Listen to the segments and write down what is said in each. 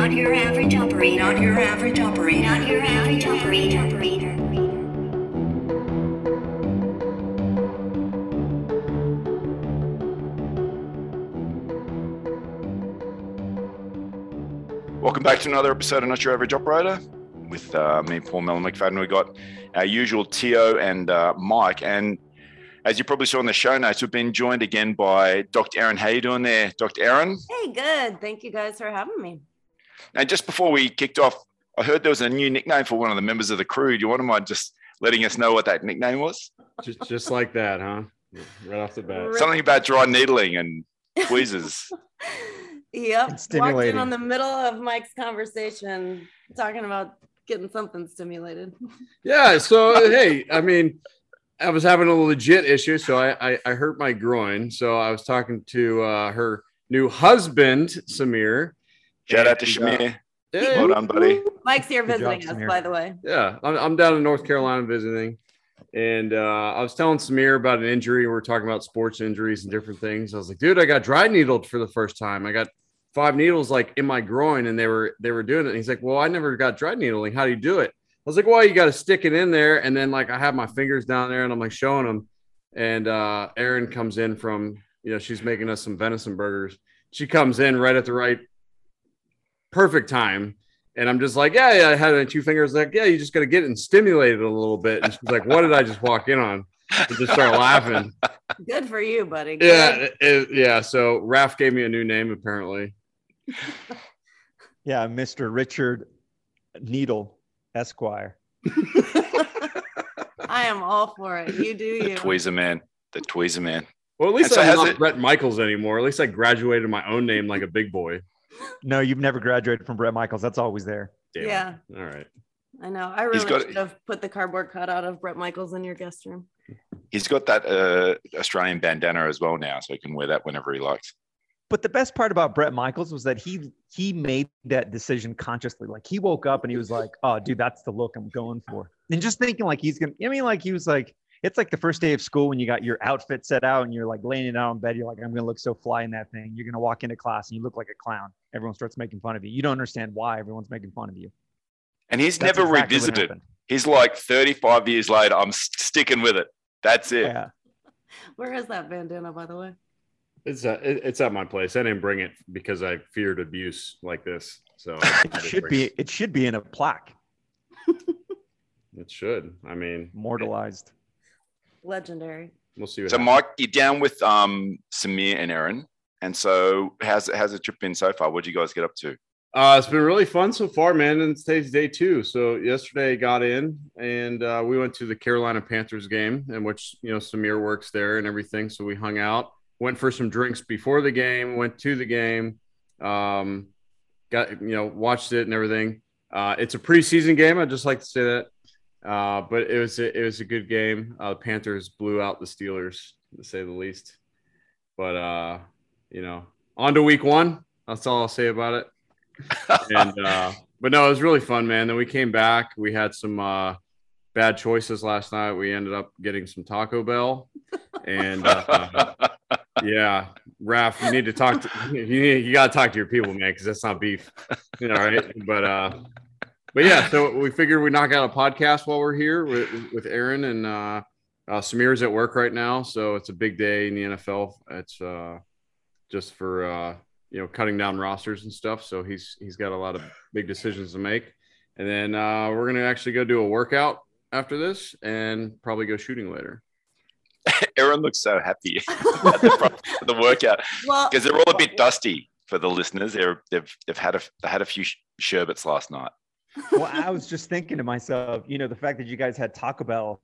Not your average operator. Not your average operator. Not your average operator. Welcome back to another episode of Not Your Average Operator with uh, me, Paul Mellon McFadden. We've got our usual Tio and uh, Mike. And as you probably saw in the show notes, we've been joined again by Dr. Erin. How you doing there, Dr. Erin? Hey, good. Thank you guys for having me. And just before we kicked off, I heard there was a new nickname for one of the members of the crew. Do you want to mind just letting us know what that nickname was? Just, just like that, huh? Right off the bat. Something about dry needling and tweezers. Yep. Walked in on the middle of Mike's conversation talking about getting something stimulated. Yeah. So hey, I mean, I was having a legit issue, so I I, I hurt my groin. So I was talking to uh, her new husband, Samir. Shout out to And, Shamir. Yeah, Well done, buddy. Mike's here Good job, visiting us, Samir. by the way. yeah. I'm, I'm down in North Carolina visiting, and uh, I was telling Samir about an injury. We are talking about sports injuries and different things. I was like, dude, I got dry needled for the first time. I got five needles like in my groin, and they were they were doing it. And he's like, well, I never got dry needling. How do you do it? I was like, well, you got to stick it in there, and then like I have my fingers down there, and I'm like showing him, and uh, Erin comes in from you know she's making us some venison burgers. She comes in right at the right perfect time. And I'm just like, yeah, yeah, I had it in two fingers. Like, yeah, you just got to get it and stimulate it a little bit. And she's like, what did I just walk in on? And just start laughing. Good for you, buddy. Good. Yeah, it- it- yeah. So Raph gave me a new name apparently. Yeah, Mr. Richard Needle Esquire. I am all for it. You do The you. tweezer man. The tweezer man. Well, at least so I'm not it- Bret Michaels anymore. At least I graduated my own name like a big boy. No, you've never graduated from Bret Michaels. That's always there. Damn. Yeah. All right. I know. I really got- should have put the cardboard cutout of Bret Michaels in your guest room. He's got that uh, Australian bandana as well now, so he can wear that whenever he likes. But the best part about Bret Michaels was that he he made that decision consciously. Like he woke up and he was like, "Oh, dude, that's the look I'm going for." And just thinking like he's gonna. I mean, like he was like, it's like the first day of school when you got your outfit set out and you're like laying it out in bed. You're like, "I'm gonna look so fly in that thing." You're gonna walk into class and you look like a clown. Everyone starts making fun of you. You don't understand why everyone's making fun of you. And he's That's never exactly revisited. He's like 35 years later, I'm sticking with it. That's it. Yeah. Where is that bandana, by the way? It's uh, it's at my place. I didn't bring it because I feared abuse like this. So It should be. It. It should be in a plaque, It should. I mean, immortalized. Legendary. we'll see. What So, happens. Mike, you're down with um, Samir and Erin. And so, how's, it, how's the trip been so far? What'd you guys get up to? Uh, it's been really fun so far, man. And today's day two. So yesterday I got in and uh, we went to the Carolina Panthers game, in which you know Samir works there and everything. So we hung out, went for some drinks before the game, went to the game, um, got you know watched it and everything. Uh, it's a preseason game. I'd just like to say that, uh, but it was a, it was a good game. Uh, the Panthers blew out the Steelers, to say the least. But uh, you know, on to week one. That's all I'll say about it. And uh but no it was really fun man. Then we came back. We had some uh bad choices last night. We ended up getting some taco bell. And uh, yeah Raph, you need to talk to you, you gotta talk to your people man because that's not beef. You know but uh but yeah so we figured we knock out a podcast while we're here with with erin and uh uh, Samir's at work right now, so it's a big day in the NFL. It's uh, just for uh, you know cutting down rosters and stuff. So he's he's got a lot of big decisions to make. And then uh, we're gonna actually go do a workout after this, and probably go shooting later. Erin looks so happy at the, pro- the workout Well, because they're all a bit dusty for the listeners. They're, they've, they've had a, they had a few sherbets last night. Well, I was just thinking to myself, you know, the fact that you guys had Taco Bell,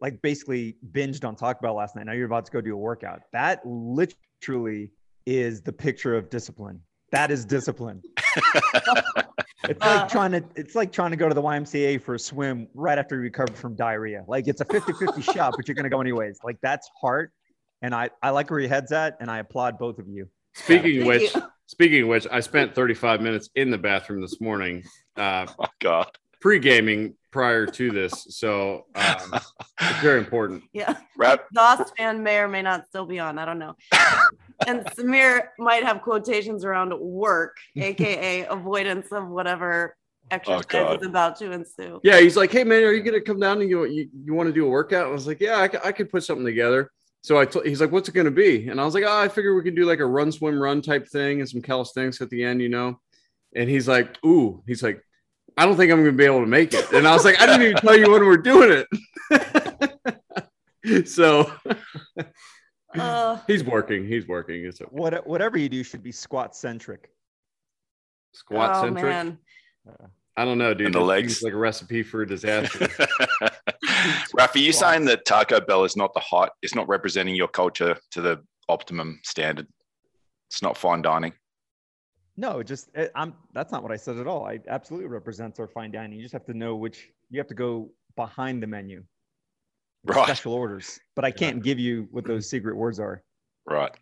like basically binged on Taco Bell last night. Now you're about to go do a workout. That literally is the picture of discipline. That is discipline. It's like trying to it's like trying to go to the YMCA for a swim right after you recover from diarrhea. Like it's a 50-50 shot, but you're gonna go anyways. Like that's heart. And I, I like where your head's at, and I applaud both of you. Speaking of Thank which, you. Speaking of which, I spent 35 minutes in the bathroom this morning. Uh, Oh, God. pre-gaming prior to this, so um, it's very important. Yeah. Rap, Exhaust fan may or may not still be on. I don't know. and Samir might have quotations around work, aka avoidance of whatever exercise God. is about to ensue. Yeah, he's like, "Hey man, are you gonna come down and you you, you want to do a workout?" I was like, "Yeah, I could put something together." So I told he's like, "What's it gonna be?" And I was like, "Oh, I figure we can do like a run, swim, run type thing and some calisthenics at the end, you know." And he's like, "Ooh," he's like, "I don't think I'm gonna be able to make it." And I was like, "I didn't even tell you when we're doing it." so Uh, he's working. He's working. It's okay. What, whatever you do should be squat centric. squat oh, centric. man. I don't know, dude. And the legs. like a recipe for a disaster. Raf, are you saying that Taco Bell is not the hot, it's not representing your culture to the optimum standard? It's not fine dining. No, it just it, I'm. That's not what I said at all. I absolutely represents our fine dining. You just have to know which. You have to go behind the menu, Right. special orders. But I can't give you what those secret words are. Right.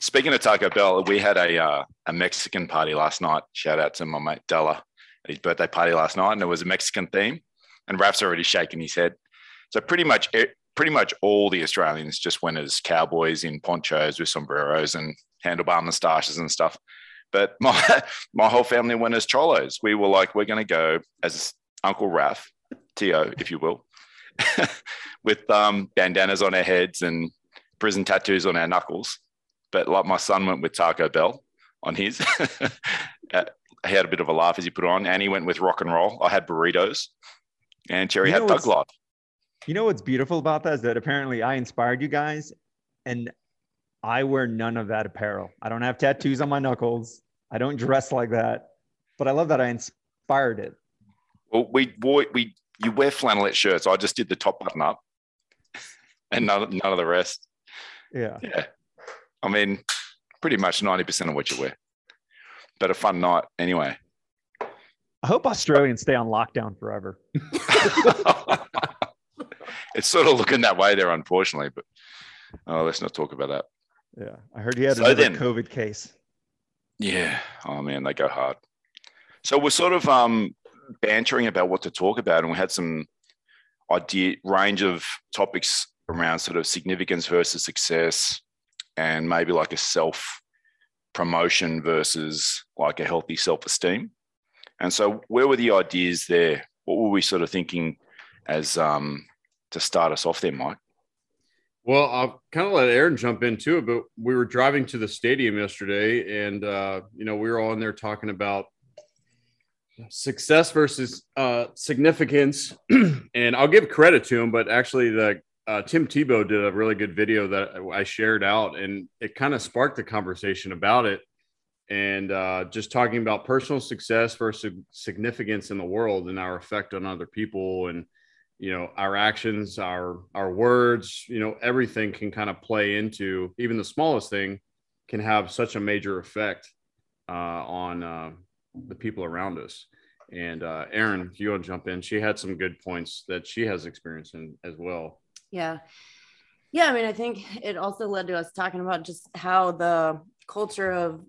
Speaking of Taco Bell, we had a uh, a Mexican party last night. Shout out to my mate Della at his birthday party last night, and it was a Mexican theme. And Raf's already shaking his head. So pretty much, pretty much all the Australians just went as cowboys in ponchos with sombreros and handlebar moustaches and stuff. But my my whole family went as cholos. We were like, we're going to go as Uncle Raf, Tio, if you will, with um, bandanas on our heads and prison tattoos on our knuckles. But like my son went with Taco Bell on his. Uh, he had a bit of a laugh as he put it on, and he went with rock and roll. I had burritos, and Cherry You had Thug Life. You know what's beautiful about that is that apparently I inspired you guys, and I wear none of that apparel. I don't have tattoos on my knuckles. I don't dress like that, but I love that I inspired it. Well, we wore we you wear flannelette shirts. I just did the top button up, and none, none of the rest. Yeah. Yeah, I mean, pretty much ninety percent of what you wear. But a fun night anyway. I hope Australians stay on lockdown forever. it's sort of looking that way there, unfortunately. But oh, let's not talk about that. Yeah. I heard you had So another then- COVID case. Yeah. Oh man, they go hard. So we're sort of um bantering about what to talk about, and we had some idea range of topics around sort of significance versus success, and maybe like a self promotion versus like a healthy self esteem. And so, where were the ideas there? What were we sort of thinking as um to start us off there, Mike? Well, I'll kind of let Erin jump into it, but we were driving to the stadium yesterday, and uh, you know we were all in there talking about success versus uh, significance. and I'll give credit to him, but actually, the uh, Tim Tebow did a really good video that I shared out, and it kind of sparked the conversation about it, and uh, just talking about personal success versus significance in the world and our effect on other people, and you know our actions our our words you know everything can kind of play into even the smallest thing can have such a major effect uh, on uh, the people around us and uh, Erin, if you want to jump in, she had some good points that she has experience in as well. Yeah. Yeah. I mean, I think it also led to us talking about just how the culture of,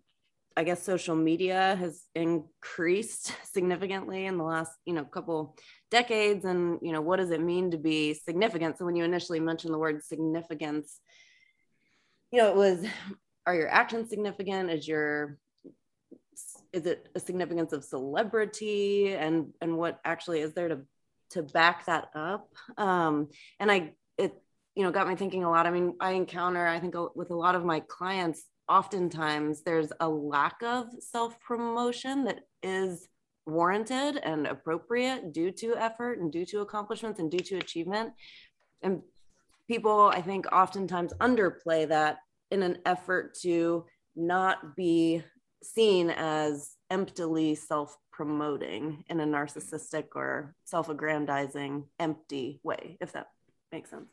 I guess, social media has increased significantly in the last, you know, couple decades. And, you know, what does it mean to be significant? So when you initially mentioned the word significance, you know, it was, are your actions significant? Is your, is it a significance of celebrity and, and what actually is there to, to back that up? Um, and I, it, you know, got me thinking a lot. I mean, I encounter, I think with a lot of my clients, oftentimes there's a lack of self promotion that is warranted and appropriate due to effort and due to accomplishments and due to achievement. And people, I think, oftentimes underplay that in an effort to not be seen as emptily self promoting in a narcissistic or self aggrandizing, empty way, if that makes sense.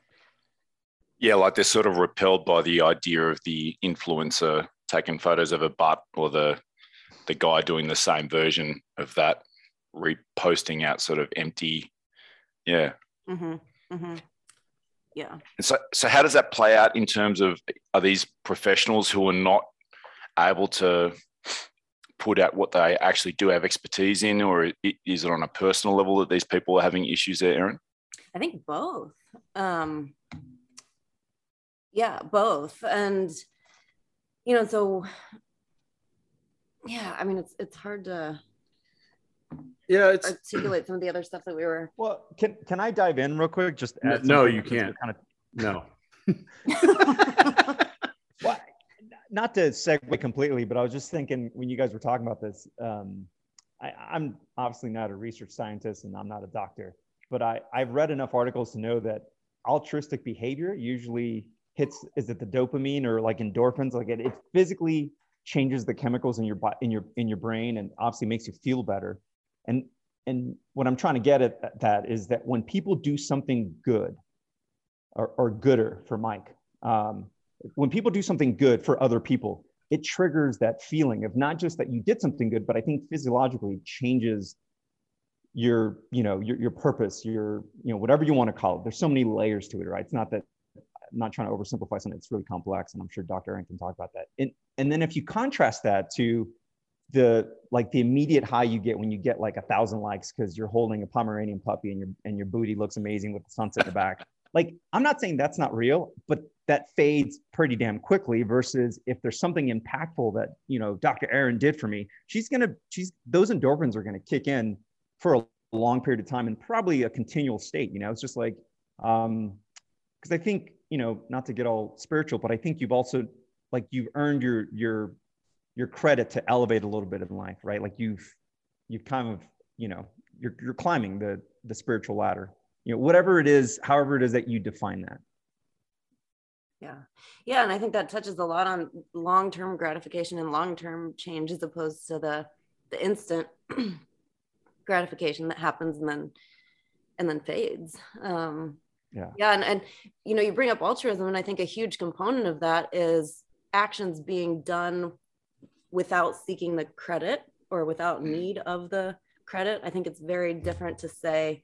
Yeah, like they're sort of repelled by the idea of the influencer taking photos of a butt or the the guy doing the same version of that, reposting out sort of empty. Yeah. Mm-hmm. Mm-hmm. Yeah. And so, so how does that play out in terms of are these professionals who are not able to put out what they actually do have expertise in, or is it on a personal level that these people are having issues there, Erin? I think both. Um, yeah, both. And you know, so yeah, I mean, it's it's hard to Yeah, it's articulate some of the other stuff that we were. Well, can can I dive in real quick? Just No- no, you can't. Kind of no. well, not to segue completely, but I was just thinking when you guys were talking about this. Um, I, I'm obviously not a research scientist and I'm not a doctor, but I, I've read enough articles to know that altruistic behavior usually hits is it the dopamine or like endorphins? Like it, it physically changes the chemicals in your in your in your brain and obviously makes you feel better. And and what I'm trying to get at that is that when people do something good or, or gooder for Mike, um, when people do something good for other people, it triggers that feeling of not just that you did something good, but I think physiologically changes your, you know, your, your purpose, your, you know, whatever you want to call it. There's so many layers to it, right? It's not that not trying to oversimplify something. It's really complex, and I'm sure Dr. Erin can talk about that. And and then if you contrast that to the like the immediate high you get when you get like a thousand likes because you're holding a Pomeranian puppy and your and your booty looks amazing with the sunset in the back. Like I'm not saying that's not real, but that fades pretty damn quickly. Versus if there's something impactful that you know Dr. Erin did for me, she's gonna she's those endorphins are gonna kick in for a long period of time and probably a continual state. You know, it's just like um because I think you know not to get all spiritual, but I think you've also like you've earned your your your credit to elevate a little bit in life, right? Like you've you've kind of you know you're you're climbing the the spiritual ladder. You know, whatever it is, however it is that you define that. Yeah. Yeah. And I think that touches a lot on long term gratification and long term change as opposed to the the instant gratification that happens and then and then fades. Um Yeah. yeah, and, and you know, you bring up altruism, and I think a huge component of that is actions being done without seeking the credit or without need of the credit. I think it's very different to say,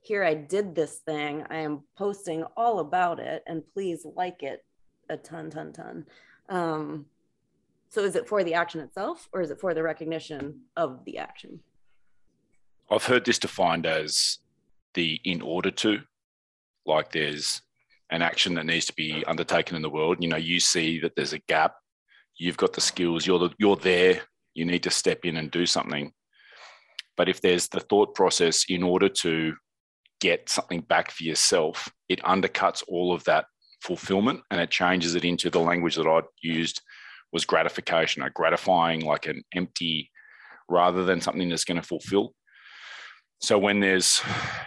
here I did this thing. I am posting all about it, and please like it a ton, ton, ton. Um, so is it for the action itself, or is it for the recognition of the action? I've heard this defined as the in order to, like there's an action that needs to be undertaken in the world. You know, you see that there's a gap, you've got the skills, you're the, you're there, you need to step in and do something. But if there's the thought process in order to get something back for yourself, it undercuts all of that fulfillment and it changes it into the language that I'd used was gratification, a gratifying like an empty rather than something that's going to fulfill. So when there's,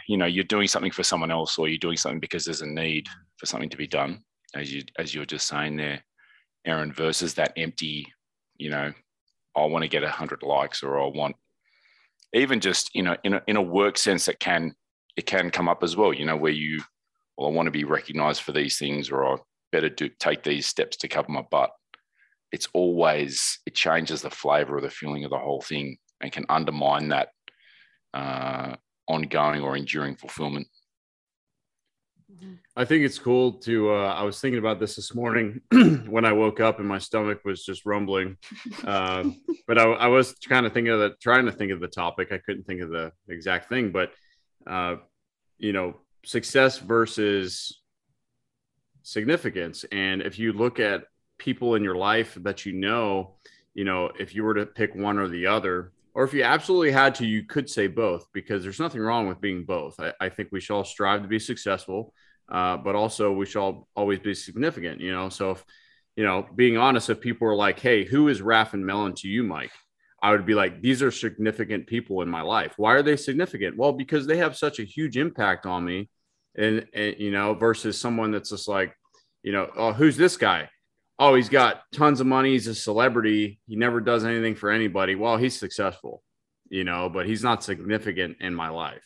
you know, you're doing something for someone else or you're doing something because there's a need for something to be done, as you as you were just saying there, Erin, versus that empty, you know, I want to get a hundred likes or I want even just, you know, in a in a work sense that can it can come up as well, you know, where you well, I want to be recognized for these things or I better do take these steps to cover my butt. It's always it changes the flavor of the feeling of the whole thing and can undermine that uh, ongoing or enduring fulfillment. I think it's cool to. Uh, I was thinking about this this morning when I woke up and my stomach was just rumbling. Um, but I, I was kind of thinking of trying to think of the topic. I couldn't think of the exact thing, but uh, you know, success versus significance. And if you look at people in your life that you know, you know, if you were to pick one or the other, or if you absolutely had to, you could say both because there's nothing wrong with being both. I, I think we should all strive to be successful, uh, but also we should all always be significant, you know. So if, you know, being honest, if people were like, hey, who is Raph and Mellon to you, Mike? I would be like, these are significant people in my life. Why are they significant? Well, because they have such a huge impact on me. And, and you know, versus someone that's just like, you know, oh, who's this guy? Oh, he's got tons of money. He's a celebrity. He never does anything for anybody. Well, he's successful, you know, but he's not significant in my life,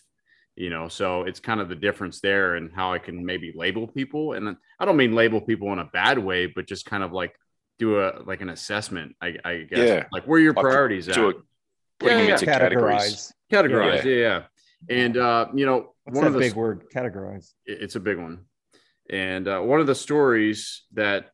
you know. So it's kind of the difference there and how I can maybe label people. And I don't mean label people in a bad way, but just kind of like do a like an assessment. I, I guess Yeah. like where your Like, priorities at. Do it, putting Yeah, them yeah. into categories. Categorize, yeah, yeah. And uh, you know, What's one of the big word? Categorize. it's a big one. And uh, one of the stories that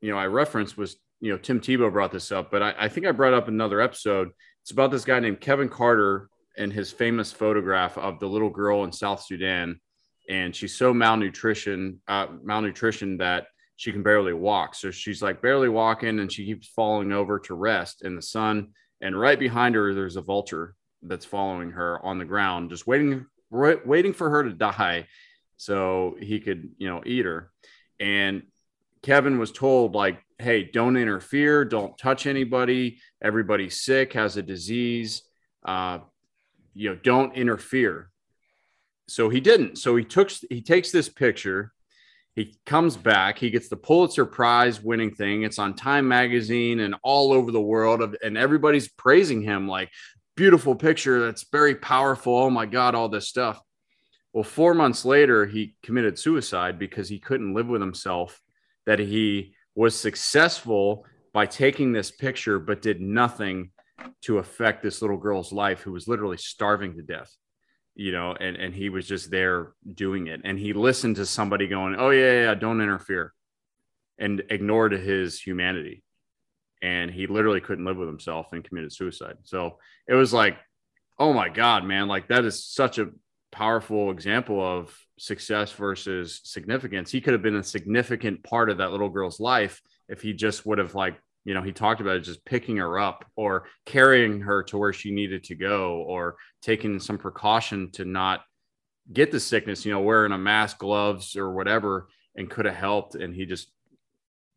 you know I referenced was you know, Tim Tebow brought this up, but I, I think I brought up another episode. It's about this guy named Kevin Carter and his famous photograph of the little girl in South Sudan, and she's so malnutrition, uh, malnutrition that she can barely walk. So she's like barely walking, and she keeps falling over to rest in the sun. And right behind her, there's a vulture that's following her on the ground, just waiting, waiting for her to die, so he could, you know, eat her. And Kevin was told, like, hey, don't interfere, don't touch anybody. Everybody's sick, has a disease. Uh, you know, don't interfere. So he didn't. So he took he takes this picture. He comes back. He gets the Pulitzer Prize winning thing. It's on Time Magazine and all over the world, and everybody's praising him like beautiful picture. That's very powerful. Oh my God, all this stuff. Well, four months later, he committed suicide because he couldn't live with himself. That he was successful by taking this picture, but did nothing to affect this little girl's life who was literally starving to death you know and and he was just there doing it. And he listened to somebody going oh yeah yeah don't interfere and ignored his humanity. And he literally couldn't live with himself and committed suicide. So it was like oh my god man like that is such a powerful example of success versus significance he could have been a significant part of that little girl's life if he just would have like you know, he talked about just picking her up or carrying her to where she needed to go or taking some precaution to not get the sickness, you know, wearing a mask, gloves, or whatever, and could have helped. And he just,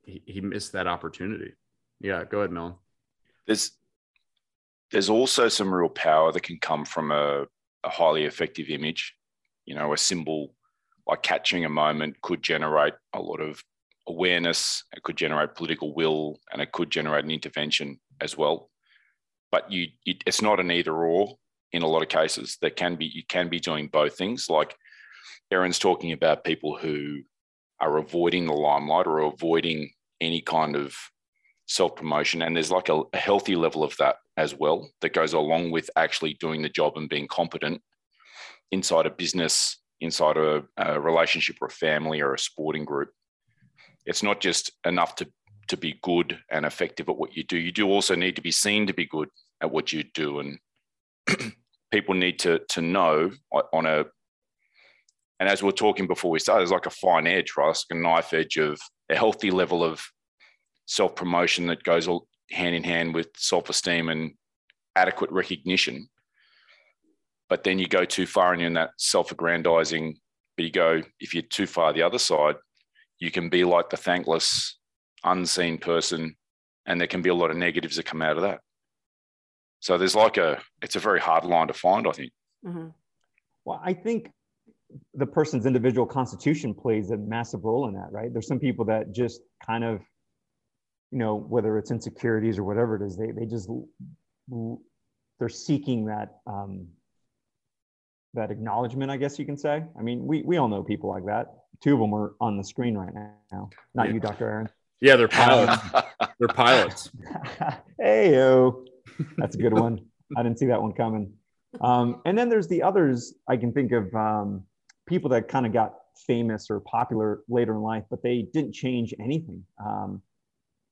he, he missed that opportunity. Yeah. Go ahead, Melon. There's, there's also some real power that can come from a, a highly effective image. You know, a symbol like catching a moment could generate a lot of awareness, it could generate political will, and it could generate an intervention as well. But you, it, it's not an either or in a lot of cases. There can be you can be doing both things. Like Erin's talking about people who are avoiding the limelight or avoiding any kind of self promotion, and there's like a, a healthy level of that as well that goes along with actually doing the job and being competent inside a business, inside a, a relationship or a family or a sporting group it's not just enough to to be good and effective at what you do. You do also need to be seen to be good at what you do, and people need to to know on a. And as we are talking before we start, there's like a fine edge, right? It's like a knife edge of a healthy level of self promotion that goes all hand in hand with self esteem and adequate recognition. But then you go too far and you're in that self aggrandizing. But you go, if you're too far the other side, you can be like the thankless, unseen person, and there can be a lot of negatives that come out of that. So there's like a, it's a very hard line to find, I think. Mm-hmm. Well, I think the person's individual constitution plays a massive role in that, right? There's some people that just kind of, you know, whether it's insecurities or whatever it is, they they just they're seeking that um, that acknowledgement, I guess you can say. I mean, we we all know people like that two of them are on the screen right now. Not yeah. you, Dr. Aaron. Yeah, they're pilots. they're pilots. hey, yo. That's a good one. I didn't see that one coming. Um, and then there's the others I can think of um, people that kind of got famous or popular later in life, but they didn't change anything. Um,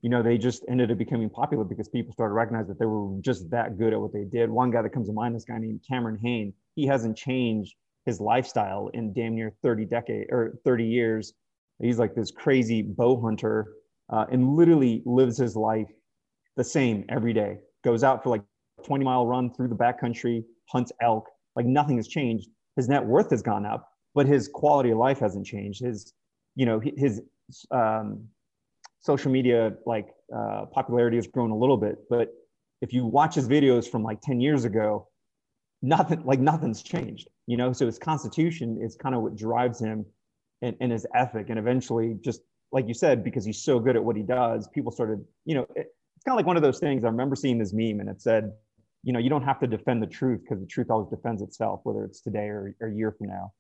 you know, they just ended up becoming popular because people started recognizing that they were just that good at what they did. One guy that comes to mind, this guy named Cameron Hanes, he hasn't changed his lifestyle in damn near 30 decade or 30 years. He's like this crazy bow hunter uh, and literally lives his life the same every day. Goes out for like 20 mile run through the backcountry, hunts elk. Like nothing has changed. His net worth has gone up, but his quality of life hasn't changed. His, you know, his um, social media like uh, popularity has grown a little bit, but if you watch his videos from like 10 years ago, nothing like nothing's changed you know? So his constitution is kind of what drives him and, and his ethic. And eventually just like you said because he's so good at what he does people started you know it, it's kind of like one of those things. I remember seeing this meme and it said you know you don't have to defend the truth because the truth always defends itself whether it's today or, or a year from now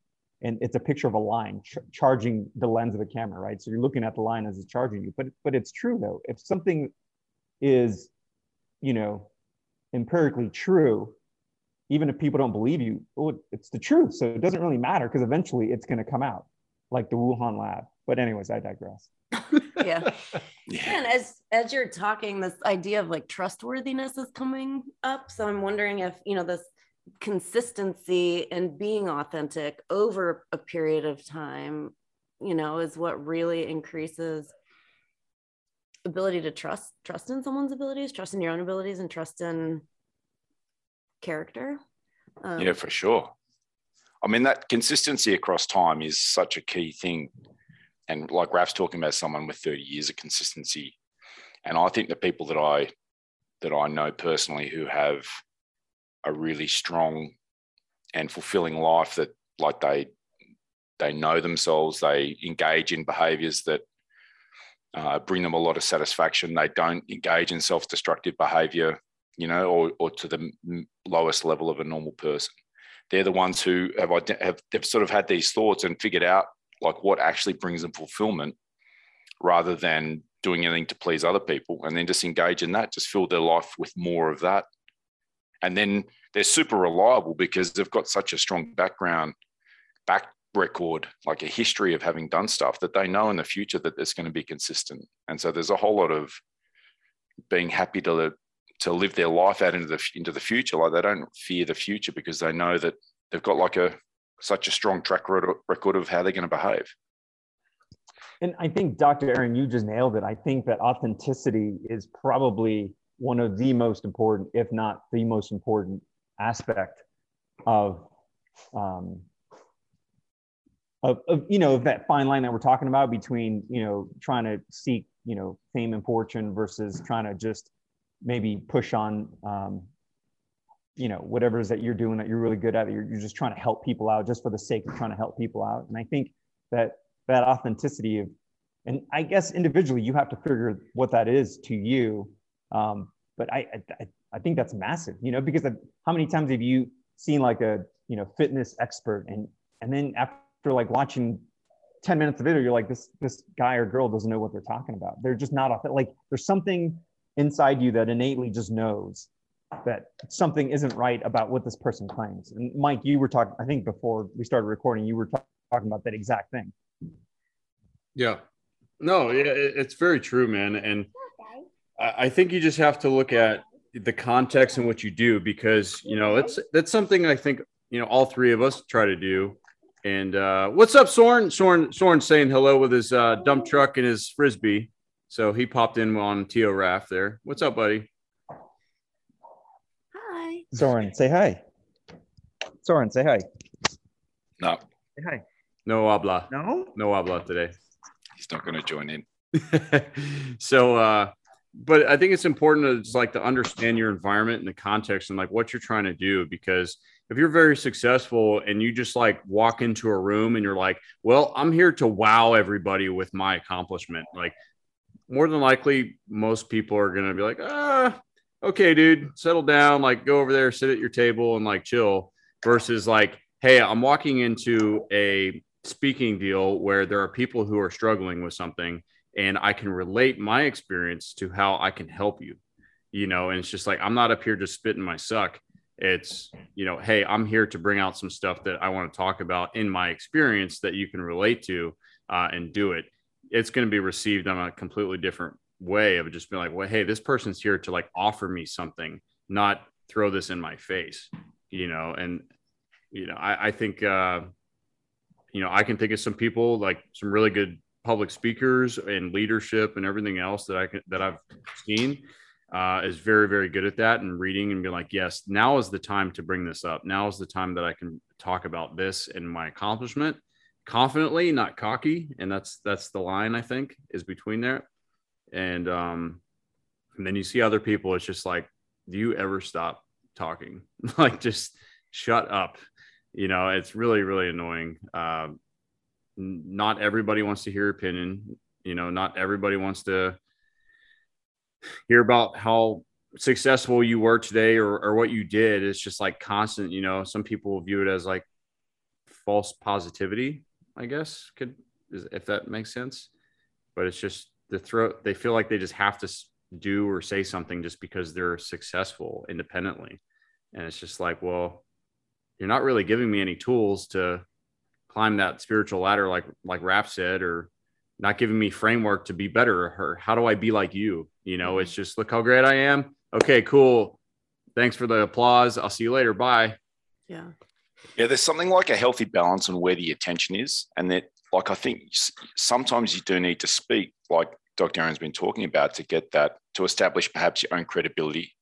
and it's a picture of a line ch- charging the lens of the camera right so you're looking at the line as it's charging you but but it's true though if something is you know empirically true even if people don't believe you, well, it's the truth. So it doesn't really matter because eventually it's going to come out, like the Wuhan lab. But anyways, I digress. yeah. Yeah. And as as you're talking, this idea of like trustworthiness is coming up. So I'm wondering if you know this consistency and being authentic over a period of time, you know, is what really increases ability to trust trust in someone's abilities, trust in your own abilities, and trust in character. Um, Yeah, for sure. I mean, that consistency across time is such a key thing. And like Raf's talking about someone with 30 years of consistency. And I think the people that I that I know personally who have a really strong and fulfilling life that like they they know themselves, they engage in behaviors that uh, bring them a lot of satisfaction. They don't engage in self-destructive behavior, you know, or, or to the lowest level of a normal person. They're the ones who have, have they've sort of had these thoughts and figured out like what actually brings them fulfillment, rather than doing anything to please other people, and then just engage in that, just fill their life with more of that, and then they're super reliable because they've got such a strong background, back record, like a history of having done stuff that they know in the future that it's going to be consistent. And so there's a whole lot of being happy to to live their life out into the into the future. Like they don't fear the future because they know that they've got like a such a strong track record record of how they're going to behave. And I think Dr. Erin, you just nailed it. I think that authenticity is probably one of the most important, if not the most important aspect of, um, of, of you know, of that fine line that we're talking about between, you know, trying to seek, you know, fame and fortune versus trying to just maybe push on, um, you know, whatever it is that you're doing that you're really good at. You're, you're just trying to help people out just for the sake of trying to help people out. And I think that that authenticity of and i guess individually you have to figure what that is to you um, but I, I i think that's massive you know because how many times have you seen like a you know fitness expert and and then after like watching 10 minutes of video you're like this this guy or girl doesn't know what they're talking about they're just not authentic. like there's something inside you that innately just knows that something isn't right about what this person claims and mike you were talking i think before we started recording you were ta- talking about that exact thing Yeah. No, it- it's very true, man. And I I think you just have to look at the context and what you do because you know it's that's something I think you know all three of us try to do. And uh, what's up, Soren? Soren Soren saying hello with his uh, dump truck and his frisbee. So he popped in on Tio Raft there. What's up, buddy? Hi. soren say hi soren say hi No, say hi No habla. no No habla today. he's not going to join in. so uh but i think it's important to just like to understand your environment and the context and like what you're trying to do because if you're very successful and you just like walk into a room and you're like well i'm here to wow everybody with my accomplishment like more than likely most people are going to be like ah okay dude settle down like go over there sit at your table and like chill versus like hey i'm walking into a speaking deal where there are people who are struggling with something and I can relate my experience to how I can help you. You know, and it's just like I'm not up here just spitting my suck. It's, you know, hey, I'm here to bring out some stuff that I want to talk about in my experience that you can relate to uh, and do it. It's going to be received on a completely different way of just being like, well, hey, this person's here to like offer me something, not throw this in my face, you know, and, you know, I, I think, uh, you know, I can think of some people like some really good public speakers and leadership and everything else that I can that I've seen uh, is very very good at that and reading and being like, yes, now is the time to bring this up. Now is the time that I can talk about this and my accomplishment confidently, not cocky. And that's that's the line I think is between there. And um, and then you see other people. It's just like, do you ever stop talking? like just shut up. You know, it's really really annoying. N- not everybody wants to hear your opinion. You know, not everybody wants to hear about how successful you were today or, or what you did. It's just like constant, you know, some people view it as like false positivity, I guess, could if that makes sense. But it's just the throat, they feel like they just have to do or say something just because they're successful independently. And it's just like, well, you're not really giving me any tools to climb that spiritual ladder like like Rap said or not giving me framework to be better or how do I be like you? You know, it's just look how great I am. Okay, cool. Thanks for the applause. I'll see you later. Bye. Yeah. Yeah, there's something like a healthy balance on where the attention is, and that, like, I think sometimes you do need to speak, like Dr. Erin's been talking about, to get that to establish perhaps your own credibility,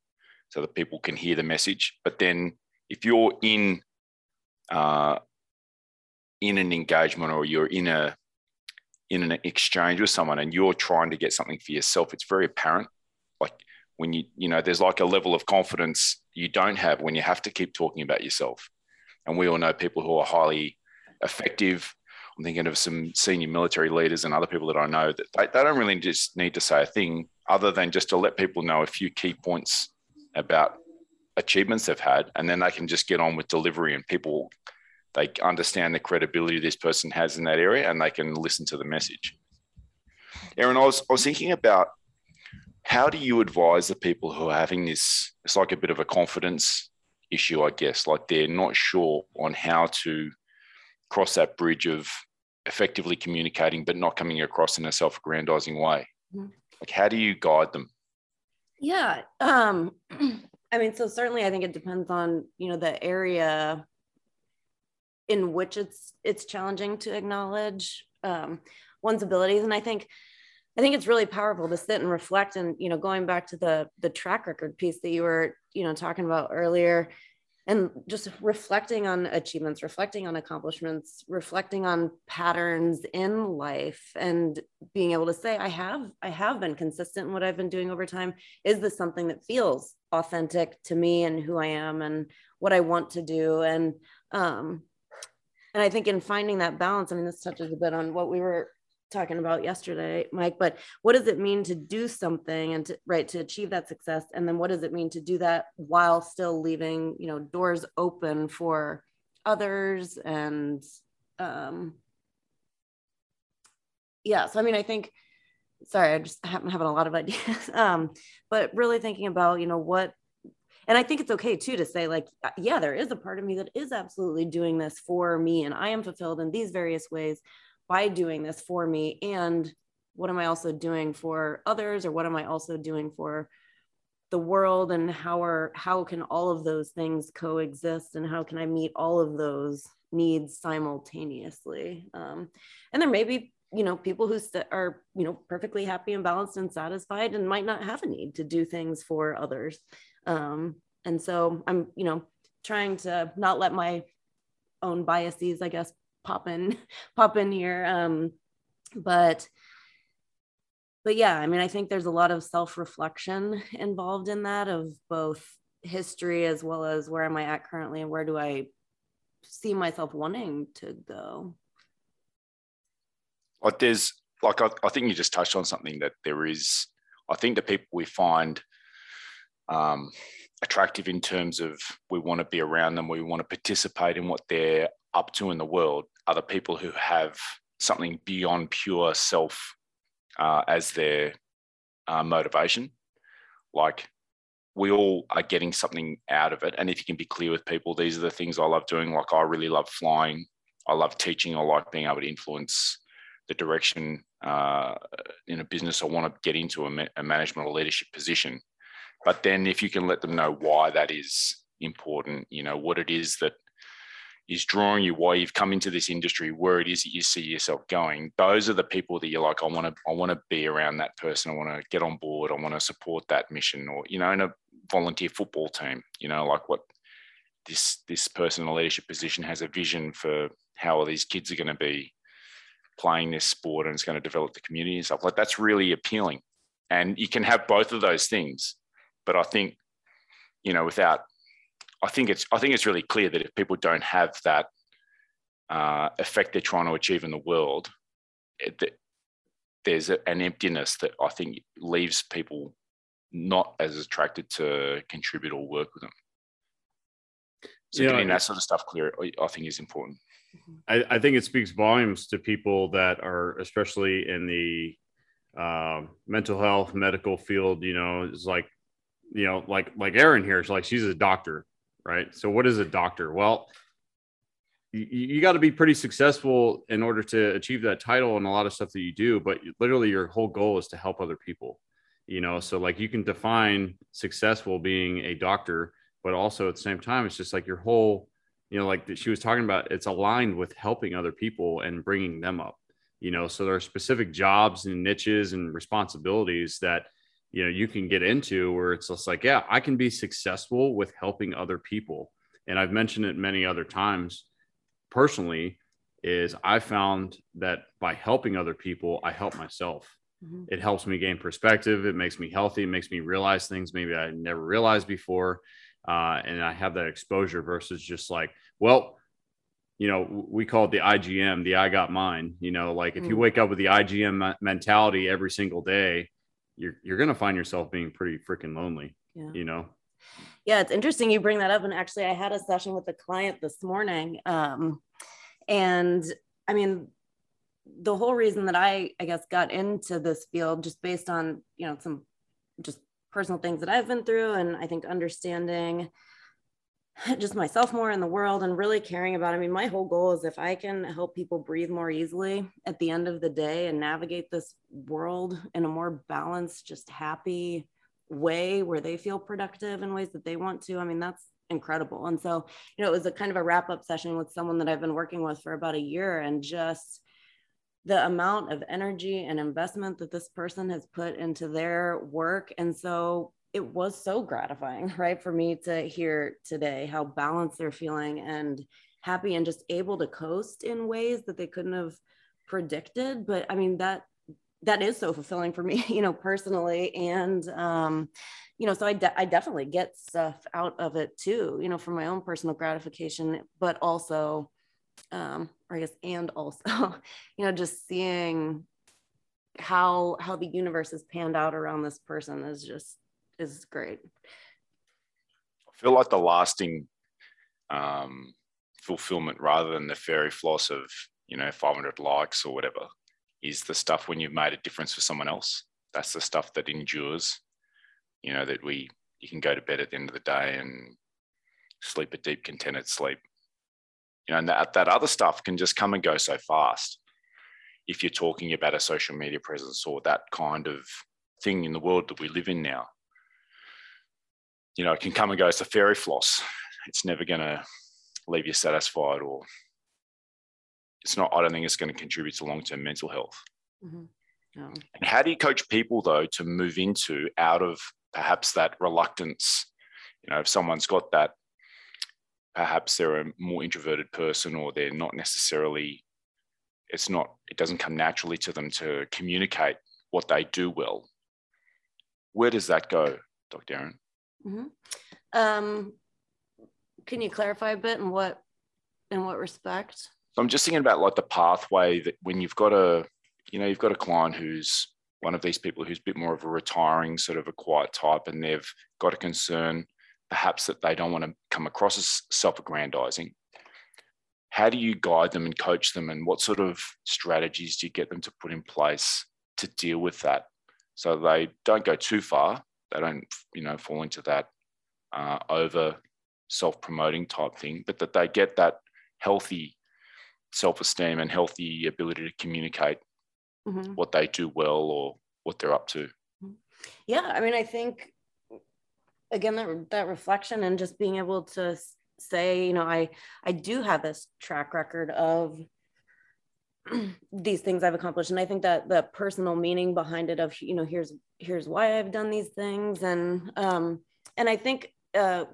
so that people can hear the message. But then, if you're in uh, in an engagement or you're in a in an exchange with someone and you're trying to get something for yourself, it's very apparent. Like when you you know, there's like a level of confidence you don't have when you have to keep talking about yourself. And we all know people who are highly effective. I'm thinking of some senior military leaders and other people that I know that they, they don't really just need to say a thing other than just to let people know a few key points about achievements they've had. And then they can just get on with delivery and people, they understand the credibility this person has in that area and they can listen to the message. Erin, I was, I was thinking about how do you advise the people who are having this? It's like a bit of a confidence issue, I guess. Like they're not sure on how to cross that bridge of effectively communicating, but not coming across in a self aggrandizing way. Mhm. Like, how do you guide them? Yeah. Um, I mean, so certainly I think it depends on, you know, the area in which it's it's challenging to acknowledge um, one's abilities. And I think I think it's really powerful to sit and reflect and, you know, going back to the the track record piece that you were, you know, talking about earlier and just reflecting on achievements, reflecting on accomplishments, reflecting on patterns in life and being able to say, I have, I have been consistent in what I've been doing over time. Is this something that feels authentic to me and who I am and what I want to do? And um, and I think in finding that balance, I mean, this touches a bit on what we were talking about yesterday, Mike, but what does it mean to do something and to right to achieve that success? And then what does it mean to do that while still leaving, you know, doors open for others and um yeah, so I mean, I think sorry, I just I'm having a lot of ideas. Um, but really thinking about, you know, what and I think it's okay too to say, like, yeah, there is a part of me that is absolutely doing this for me, and I am fulfilled in these various ways by doing this for me. And what am I also doing for others, or what am I also doing for the world? And how are how can all of those things coexist, and how can I meet all of those needs simultaneously? Um, and there may be you know people who st- are you know perfectly happy and balanced and satisfied and might not have a need to do things for others um, and so i'm you know trying to not let my own biases i guess pop in pop in here. Um, but but yeah i mean i think there's a lot of self-reflection involved in that of both history as well as where am i at currently and where do i see myself wanting to go? Like, there's, like, I, I think you just touched on something that there is, I think the people we find um, attractive in terms of we want to be around them, we want to participate in what they're up to in the world, the people who have something beyond pure self uh, as their uh, motivation. Like we all are getting something out of it. And if you can be clear with people, these are the things I love doing. Like I really love flying. I love teaching. I like being able to influence the direction uh, in a business I want to get into a, ma- a management or leadership position. But then if you can let them know why that is important, you know, what it is that is drawing you, why you've come into this industry, where it is that you see yourself going. Those are the people that you're like, I want to, I want to be around that person. I want to get on board. I want to support that mission, or you know, in a volunteer football team, you know, like what this this person in a leadership position has a vision for how these kids are going to be playing this sport and it's going to develop the community and stuff like that's really appealing. And you can have both of those things, but I think, you know, without I think it's I think it's really clear that if people don't have that uh, effect they're trying to achieve in the world, it, that there's a, an emptiness that I think leaves people not as attracted to contribute or work with them. So Yeah, getting that sort of stuff clear, I- I think is important. I, I think it speaks volumes to people that are especially in the um, mental health medical field you know it's like you know like like Erin here she's like she's a doctor right so what is a doctor well you, you got to be pretty successful in order to achieve that title and a lot of stuff that you do. But literally, your whole goal is to help other people. You know, so like you can define successful being a doctor, but also at the same time, it's just like your whole, you know, like she was talking about, it's aligned with helping other people and bringing them up. You know, so there are specific jobs and niches and responsibilities that you know you can get into where it's just like yeah i can be successful with helping other people. And i've mentioned it many other times. Personally is i found that by helping other people i help myself. Mm-hmm. it helps me gain perspective. It makes me healthy. It makes me realize things maybe i never realized before. Uh, and i have that exposure versus just like well you know we call it the igm the i got mine. You know like if you mm. wake up with the igm mentality every single day you're you're gonna find yourself being pretty freaking lonely. Yeah. You know. Yeah, it's interesting you bring that up. And actually, I had a session with a client this morning, um, and I mean, the whole reason that I I guess got into this field just based on you know some just personal things that I've been through, and I think understanding just myself more in the world and really caring about. I mean, my whole goal is if I can help people breathe more easily at the end of the day and navigate this world in a more balanced, just happy way where they feel productive in ways that they want to. I mean, that's incredible. And so, you know, it was a kind of a wrap up session with someone that I've been working with for about a year and just the amount of energy and investment that this person has put into their work. And so it was so gratifying, right, for me to hear today how balanced they're feeling and happy and just able to coast in ways that they couldn't have predicted. But I mean, that that is so fulfilling for me, you know, personally. And, um, you know, so I, de- I definitely get stuff out of it too, you know, for my own personal gratification, but also, um, or I guess, and also, you know, just seeing how, how the universe has panned out around this person is just is great. I feel like the lasting um, fulfillment rather than the fairy floss of, you know, 500 likes or whatever is the stuff when you've made a difference for someone else. That's the stuff that endures, you know, that we, you can go to bed at the end of the day and sleep a deep, contented sleep. You know, and that, that other stuff can just come and go so fast if you're talking about a social media presence or that kind of thing in the world that we live in now you know, it can come and go. It's a fairy floss. It's never going to leave you satisfied or it's not, I don't think it's going to contribute to long term mental health. Mm-hmm. No. And how do you coach people though to move into out of perhaps that reluctance? You know, if someone's got that, perhaps they're a more introverted person or they're not necessarily, it's not, it doesn't come naturally to them to communicate what they do well. Where does that go, Dr. Erin? Mm-hmm. Um, can you clarify a bit in what in what respect? So I'm just thinking about like the pathway that when you've got a you know you've got a client who's one of these people who's a bit more of a retiring sort of a quiet type and they've got a concern perhaps that they don't want to come across as self-aggrandizing how do you guide them and coach them and what sort of strategies do you get them to put in place to deal with that so they don't go too far they don't you know fall into that uh, over self-promoting type thing but that they get that healthy self-esteem and healthy ability to communicate mm-hmm. what they do well or what they're up to mm-hmm. yeah i mean i think again that, that reflection and just being able to say you know i i do have this track record of these things I've accomplished. And I think that the personal meaning behind it of, you know, here's, here's why I've done these things. And, um, and I think a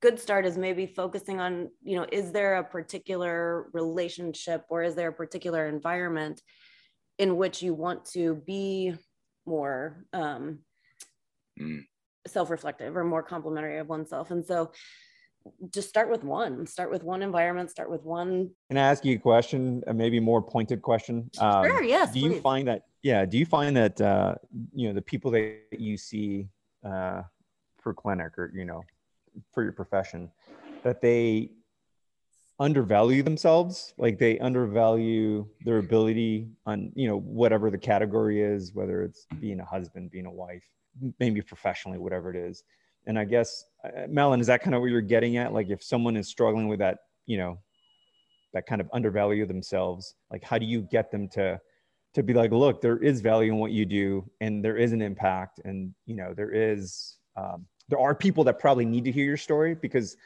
good start is maybe focusing on, you know, is there a particular relationship or is there a particular environment in which you want to be more, um, mm. self-reflective or more complimentary of oneself. And so just start with one start with one environment start with one can i ask you a question a maybe more pointed question? Um, sure yes do you find that yeah do you find that uh, you know the people that you see uh, for clinic or you know for your profession that they undervalue themselves? Like they undervalue their ability on you know whatever the category is whether it's being a husband being a wife maybe professionally whatever it is and I guess, uh, Melon, is that kind of what you're getting at? Like if someone is struggling with that, you know, that kind of undervalue themselves like how do you get them to to be like look there is value in what you do and there is an impact and you know there is um, there are people that probably need to hear your story because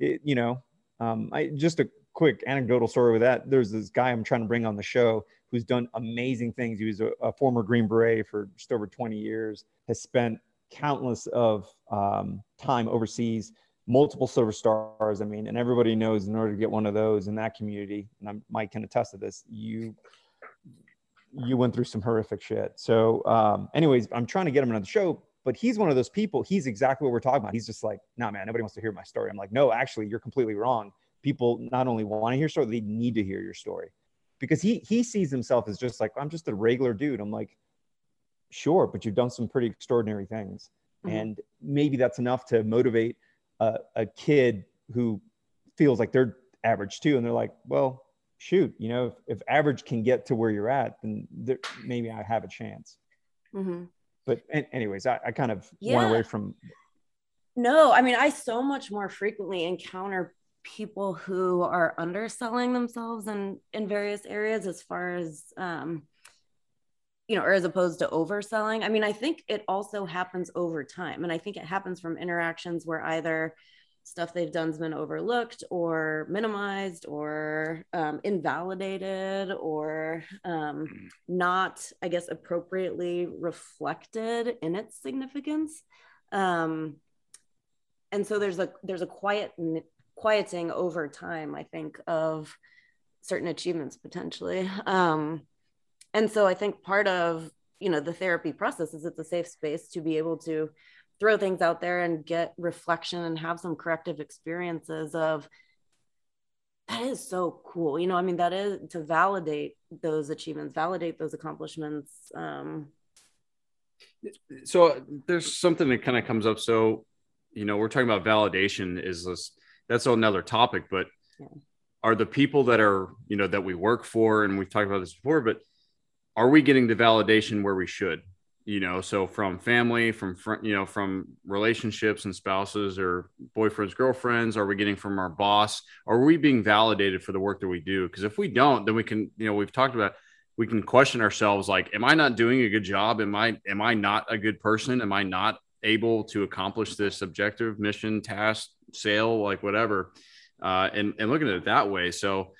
it, you know um, I just a quick anecdotal story with that. There's this guy I'm trying to bring on the show who's done amazing things. He was a, a former Green Beret for just over 20 years, has spent countless of um, time overseas, multiple silver stars. I mean, and everybody knows in order to get one of those in that community, and I'm, Mike can attest to this, you you went through some horrific shit. So, um, anyways, I'm trying to get him on the show, but he's one of those people. He's exactly what we're talking about. He's just like, nah, man, nobody wants to hear my story. I'm like, no, actually, you're completely wrong people not only want to hear your story, they need to hear your story because he he sees himself as just like I'm just a regular dude. I'm like, sure, but you've done some pretty extraordinary things, mm-hmm. and maybe that's enough to motivate a, a kid who feels like they're average too, and they're like, well, shoot, you know, if, if average can get to where you're at, then there, maybe I have a chance. Mm-hmm. But anyways, I, I kind of yeah. went away from. No, I mean, I so much more frequently encounter people who are underselling themselves in in various areas as far as um you know or as opposed to overselling. I mean i think it also happens over time and i think it happens from interactions where either stuff they've done's been overlooked or minimized or um, invalidated or um, not i guess appropriately reflected in its significance. Um, and so there's a there's a quiet quieting over time, I think, of certain achievements potentially. Um, and so I think part of you know the therapy process is it's a safe space to be able to throw things out there and get reflection and have some corrective experiences of that is so cool you know i mean that is to validate those achievements validate those accomplishments um so there's something that kind of comes up so you know we're talking about validation is this that's another topic. But yeah. are the people that are, you know, that we work for, and we've talked about this before, but are we getting the validation where we should? You know, so from family, from fr- you know, from relationships and spouses or boyfriends, girlfriends, are we getting from our boss? Are we being validated for the work that we do? Because if we don't, then we can, you know, we've talked about we can question ourselves like am i not doing a good job am i am i not a good person am i not able to accomplish this objective mission task sale like whatever uh, and, and looking at it that way so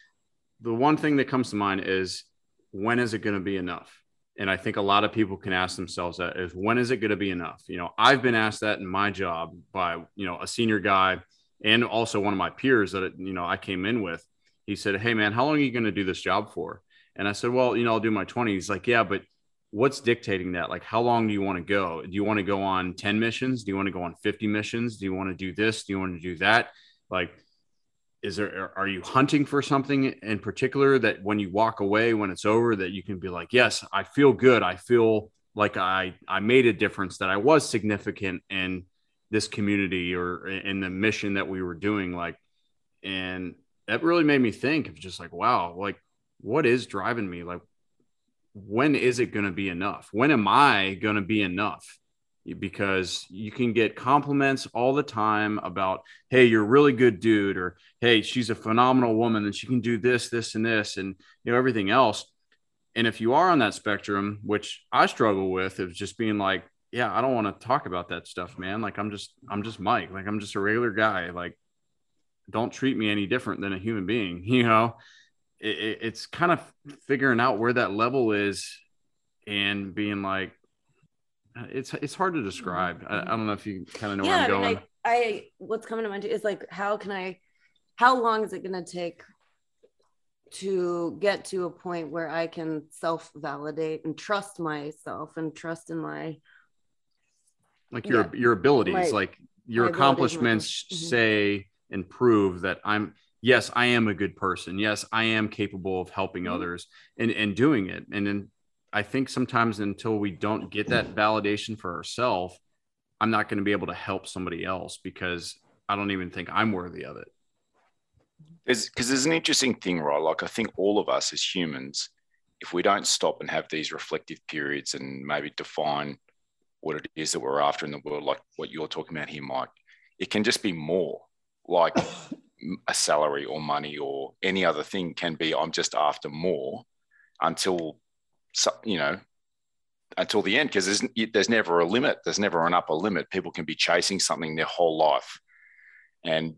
the one thing that comes to mind is when is it going to be enough and i think a lot of people can ask themselves that is when is it going to be enough you know i've been asked that in my job by you know a senior guy and also one of my peers that you know i came in with he said hey man how long are you going to do this job for and i said well you know i'll do my 20s. he's like yeah but what's dictating that? Like, how long do you want to go? Do you want to go on 10 missions? Do you want to go on 50 missions? Do you want to do this? Do you want to do that? Like, is there, are you hunting for something in particular that when you walk away, when it's over, that you can be like, yes, I feel good. I feel like I, I made a difference, that I was significant in this community or in the mission that we were doing. Like, and that really made me think of just like, wow, like, what is driving me? Like, when is it going to be enough? When am I going to be enough? Because you can get compliments all the time about, hey, you're a really good dude, or hey, she's a phenomenal woman and she can do this, this, and this, and you know, everything else. And if you are on that spectrum, which I struggle with, is just being like, yeah, I don't want to talk about that stuff, man. Like I'm just, I'm just Mike. Like I'm just a regular guy. Like, don't treat me any different than a human being, you know? it, it's kind of figuring out where that level is and being like it's it's hard to describe I, I don't know if you kind of know yeah, where i'm going I, I what's coming to mind is like how can i how long is it going to take to get to a point where i can self validate and trust myself and trust in my like your yeah, your abilities my, like your accomplishments mm-hmm. say and prove that i'm yes, I am a good person. Yes, I am capable of helping mm-hmm. others and, and doing it. And then I think sometimes until we don't get that validation for ourselves, I'm not going to be able to help somebody else because I don't even think I'm worthy of it. Because there's an interesting thing, right? Like I think all of us as humans, if we don't stop and have these reflective periods and maybe define what it is that we're after in the world, like what you're talking about here, Mike, it can just be more. Like a salary or money or any other thing can be i'm just after more until you know until the end because there's, there's never a limit. There's never an upper limit. People can be chasing something their whole life. And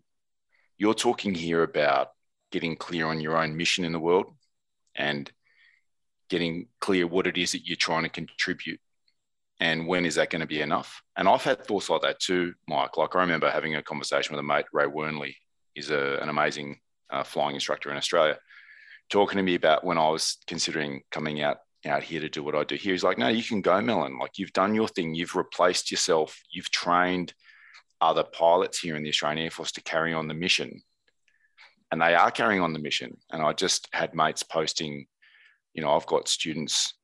you're talking here about getting clear on your own mission in the world and getting clear what it is that you're trying to contribute and when is that going to be enough? And i've had thoughts like that too mike. Like i remember having a conversation with a mate ray wernley is an amazing uh, flying instructor in australia talking to me about when i was considering coming out out here to do what i do here he's like no you can go melon like you've done your thing you've replaced yourself you've trained other pilots here in the australian air force to carry on the mission and they are carrying on the mission and i just had mates posting you know i've got students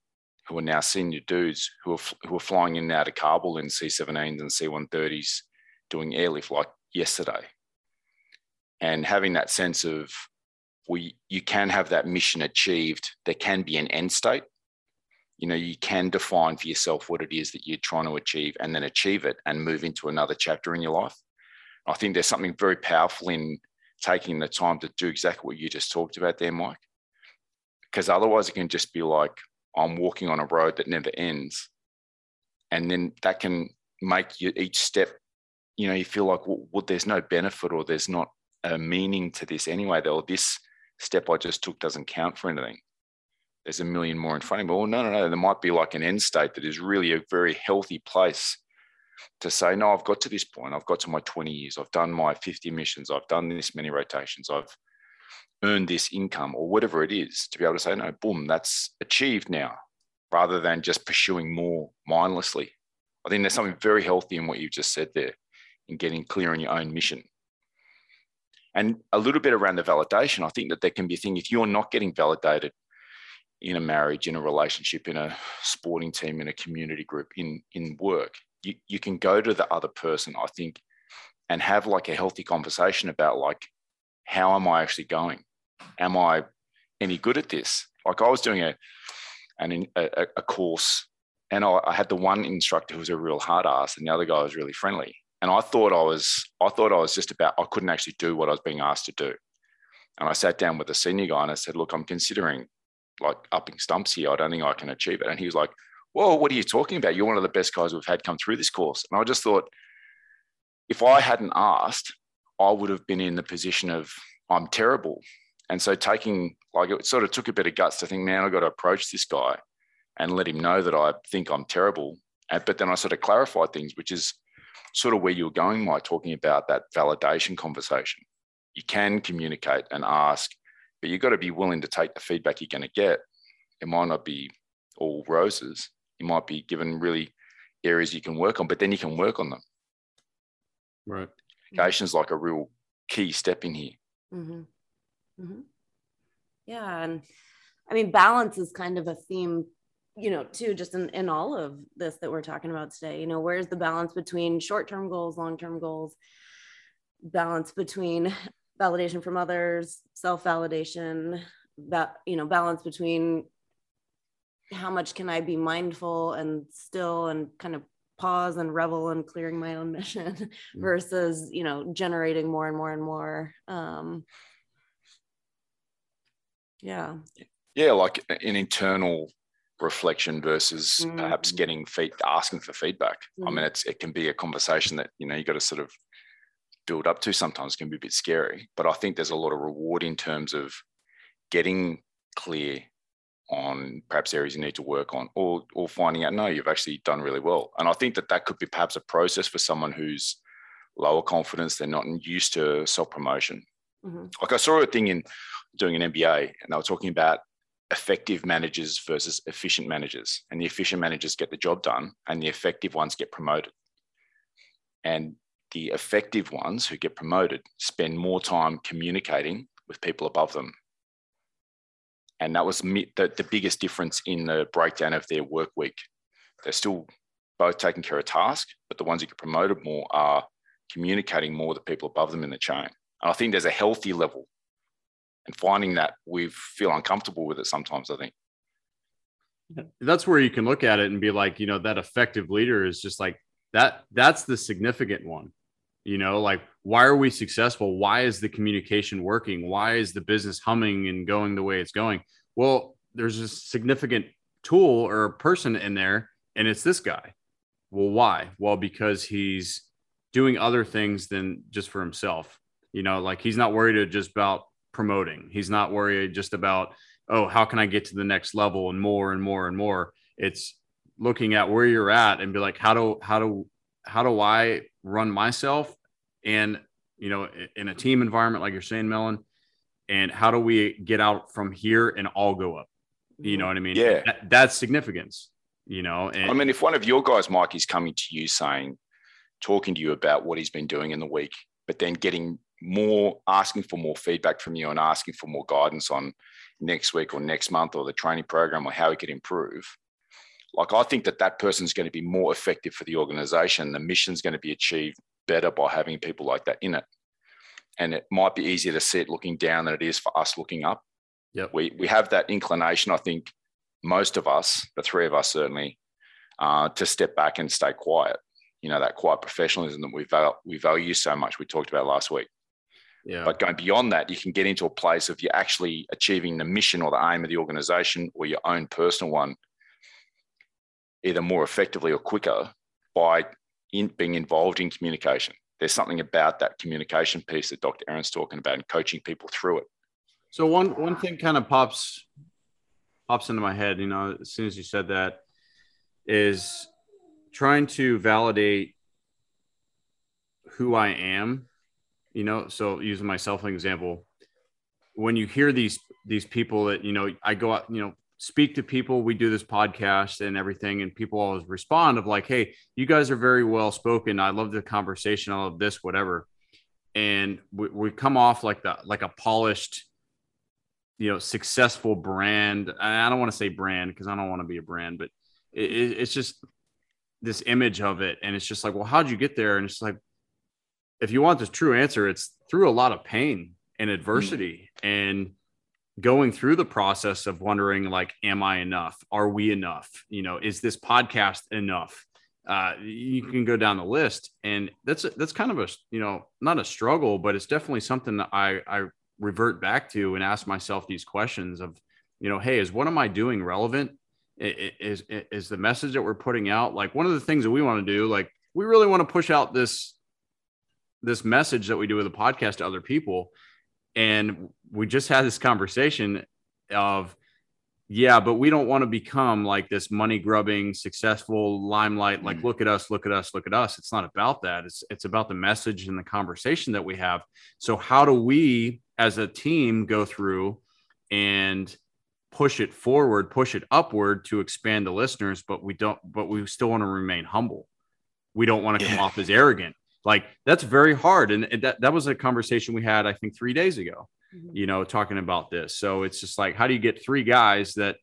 who are now senior dudes who are, who are flying in and out of Kabul in C-17s and C-130s doing airlift like yesterday. And having that sense of we you can have that mission achieved. There can be an end state. You know, you can define for yourself what it is that you're trying to achieve and then achieve it and move into another chapter in your life. I think there's something very powerful in taking the time to do exactly what you just talked about there, Mike. Because otherwise it can just be like, I'm walking on a road that never ends. And then that can make you each step, you know, you feel like, well, well there's no benefit or there's not a meaning to this anyway. Or this step I just took doesn't count for anything. There's a million more in front of me. Well, no, no, no. There might be like an end state that is really a very healthy place to say, no, I've got to this point. I've got to my 20 years. I've done my 50 missions. I've done this many rotations. I've earned this income or whatever it is to be able to say, no, boom, that's achieved now, rather than just pursuing more mindlessly. I think there's something very healthy in what you've just said there in getting clear on your own mission. And a little bit around the validation, I think that there can be a thing if you're not getting validated in a marriage, in a relationship, in a sporting team, in a community group, in, in work, you, you can go to the other person, I think, and have like a healthy conversation about like, how am I actually going? Am I any good at this? Like I was doing a an, a, a course, and I, I had the one instructor who was a real hard ass, and the other guy was really friendly. And I thought I was I thought I was just about I couldn't actually do what I was being asked to do. And I sat down with the senior guy and I said, "Look, I'm considering like upping stumps here. I don't think I can achieve it." And he was like, "Well, what are you talking about? You're one of the best guys we've had come through this course." And I just thought, if I hadn't asked, I would have been in the position of I'm terrible. And so taking like it sort of took a bit of guts to think, man, I've got to approach this guy and let him know that I think I'm terrible. But then I sort of clarified things, which is sort of where you're going, Mike, talking about that validation conversation. You can communicate and ask, but you've got to be willing to take the feedback you're going to get. It might not be all roses. You might be given really areas you can work on, but then you can work on them. Right. Communication is like a real key step in here. Mm-hmm. Mm-hmm. Yeah. And I mean, balance is kind of a theme, you know, too, just in, in all of this that we're talking about today. You know, where's the balance between short term goals, long term goals, balance between validation from others, self validation, that, you know, balance between how much can I be mindful and still and kind of pause and revel in clearing my own mission mm. versus you know generating more and more and more um yeah yeah like an internal reflection versus mm-hmm. perhaps getting feed asking for feedback mm-hmm. i mean it's it can be a conversation that you know you got to sort of build up to sometimes can be a bit scary but i think there's a lot of reward in terms of getting clear on perhaps areas you need to work on or or finding out no you've actually done really well and i think that that could be perhaps a process for someone who's lower confidence they're not used to self promotion mm-hmm. like i saw a thing in doing an MBA and they were talking about effective managers versus efficient managers. And the efficient managers get the job done and the effective ones get promoted. And the effective ones who get promoted spend more time communicating with people above them. And that was the, the biggest difference in the breakdown of their work week. They're still both taking care of tasks, but the ones who get promoted more are communicating more with the people above them in the chain. And I think there's a healthy level and finding that we feel uncomfortable with it sometimes i think that's where you can look at it and be like you know that effective leader is just like that that's the significant one you know like why are we successful? Why is the communication working? Why is the business humming and going the way it's going? Well, there's a significant tool or person in there, and it's this guy. Well, why? Well, because he's doing other things than just for himself. You know, like he's not worried just about promoting. He's not worried just about, oh, how can I get to the next level and more and more and more. It's looking at where you're at and be like, how do how do how do I run myself and you know in a team environment like you're saying, Melon, and how do we get out from here and all go up? You mm-hmm. know what I mean? Yeah. That, that's significance. You know, and I mean, if one of your guys, Mike, is coming to you saying, talking to you about what he's been doing in the week, but then getting more, asking for more feedback from you and asking for more guidance on next week or next month or the training program or how he could improve. Like, I think that that person's going to be more effective for the organization. The mission's going to be achieved better by having people like that in it. And it might be easier to see it looking down than it is for us looking up. Yep. We, we have that inclination, I think, most of us, the three of us certainly, uh, to step back and stay quiet. You know, that quiet professionalism that we, val- we value so much, we talked about last week. yeah, But going beyond that, you can get into a place of you're actually achieving the mission or the aim of the organization or your own personal one, either more effectively or quicker by in, being involved in communication. There's something about that communication piece that Dr. Erin's talking about and coaching people through it. So one one thing kind of pops pops into my head, you know, as soon as you said that, is trying to validate who I am. You know, so using myself an example, when you hear these these people that you know, I go out, you know, speak to people. We do this podcast and everything, and people always respond of like, "Hey, you guys are very well spoken. I love the conversation. I love this, whatever." And we, we come off like the like a polished you know successful brand i don't want to say brand because i don't want to be a brand but it, it, it's just this image of it and it's just like well how'd you get there and it's like if you want the true answer it's through a lot of pain and hmm. adversity and going through the process of wondering like am i enough? Are we enough? You know is this podcast enough? Uh, you can go down the list and that's that's kind of a you know not a struggle but it's definitely something that i i revert back to and ask myself these questions of you know hey is what am i doing relevant? Is is the message that we're putting out like one of the things that we want to do like we really want to push out this this message that we do with the podcast to other people and we just had this conversation of yeah but we don't want to become like this money grubbing successful limelight like Mm. look at us look at us look at us. It's not about that. It's it's about the message and the conversation that we have. So how do we as a team go through and push it forward push it upward to expand the listeners but we don't but we still want to remain humble? We don't want to come Yeah. off as arrogant like that's very hard and that, that was a conversation we had i think three days ago Mhm. you know, talking about this. So it's just like, how do you get three guys that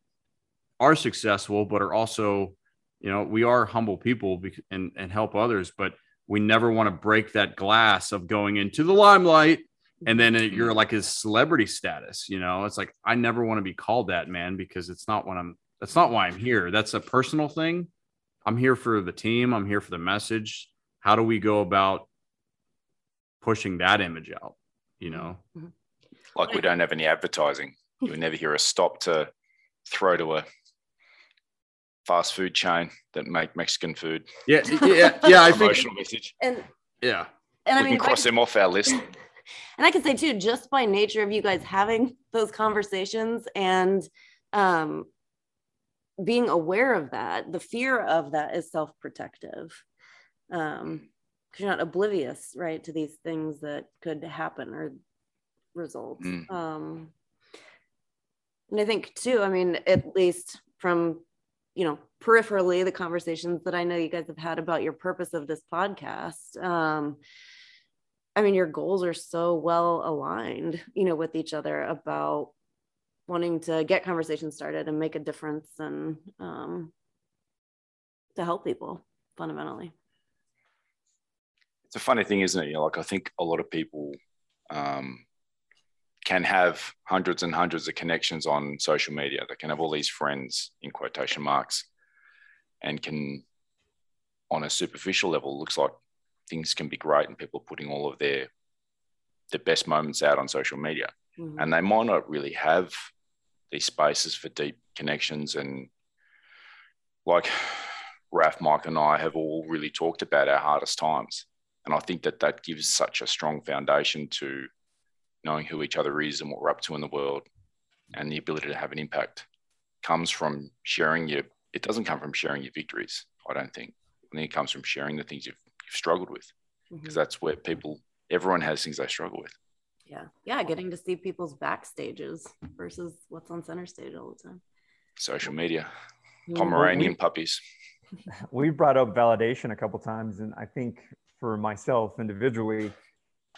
are successful, but are also, you know, we are humble people and, and help others, but we never want to break that glass of going into the limelight. And then it- you're like his celebrity status, you know, it's like, I never want to be called that man, because it's not what I'm, that's not why I'm here. That's a personal thing. I'm here for the team. I'm here for the message. How do we go about pushing that image out? You know? Like we don't have any advertising. You never hear a stop to throw to a fast food chain that make Mexican food. Yeah, yeah, yeah. I think, Promotional message. And yeah, and I we mean, can if I cross could- them off our list. and I can say too, just by nature of you guys having those conversations and um, being aware of that, the fear of that is self-protective. Um, because you're not oblivious, right, to these things that could happen or result. Mm. Um, and I think too, I mean, at least from you know peripherally the conversations that I know you guys have had about your purpose of this podcast. Um, I mean, your goals are so well aligned, you know, with each other about wanting to get conversations started and make a difference and um, to help people fundamentally. It's a funny thing, isn't it? You know, like I think a lot of people um, can have hundreds and hundreds of connections on social media. They can have all these friends in quotation marks, and can, on a superficial level, looks like things can be great and people are putting all of their the best moments out on social media Mhm. and they might not really have these spaces for deep connections and like Raf, Mike, and I have all really talked about our hardest times, and I think that that gives such a strong foundation to knowing who each other is and what we're up to in the world, and the ability to have an impact comes from sharing your. It doesn't come from sharing your victories. I don't think. I think it comes from sharing the things you've, you've struggled with, mm-hmm. because that's where people, everyone has things they struggle with. Yeah. Yeah. Getting to see people's backstages versus what's on center stage all the time. Social media. Pomeranian puppies. we brought up validation a couple times and i think for myself individually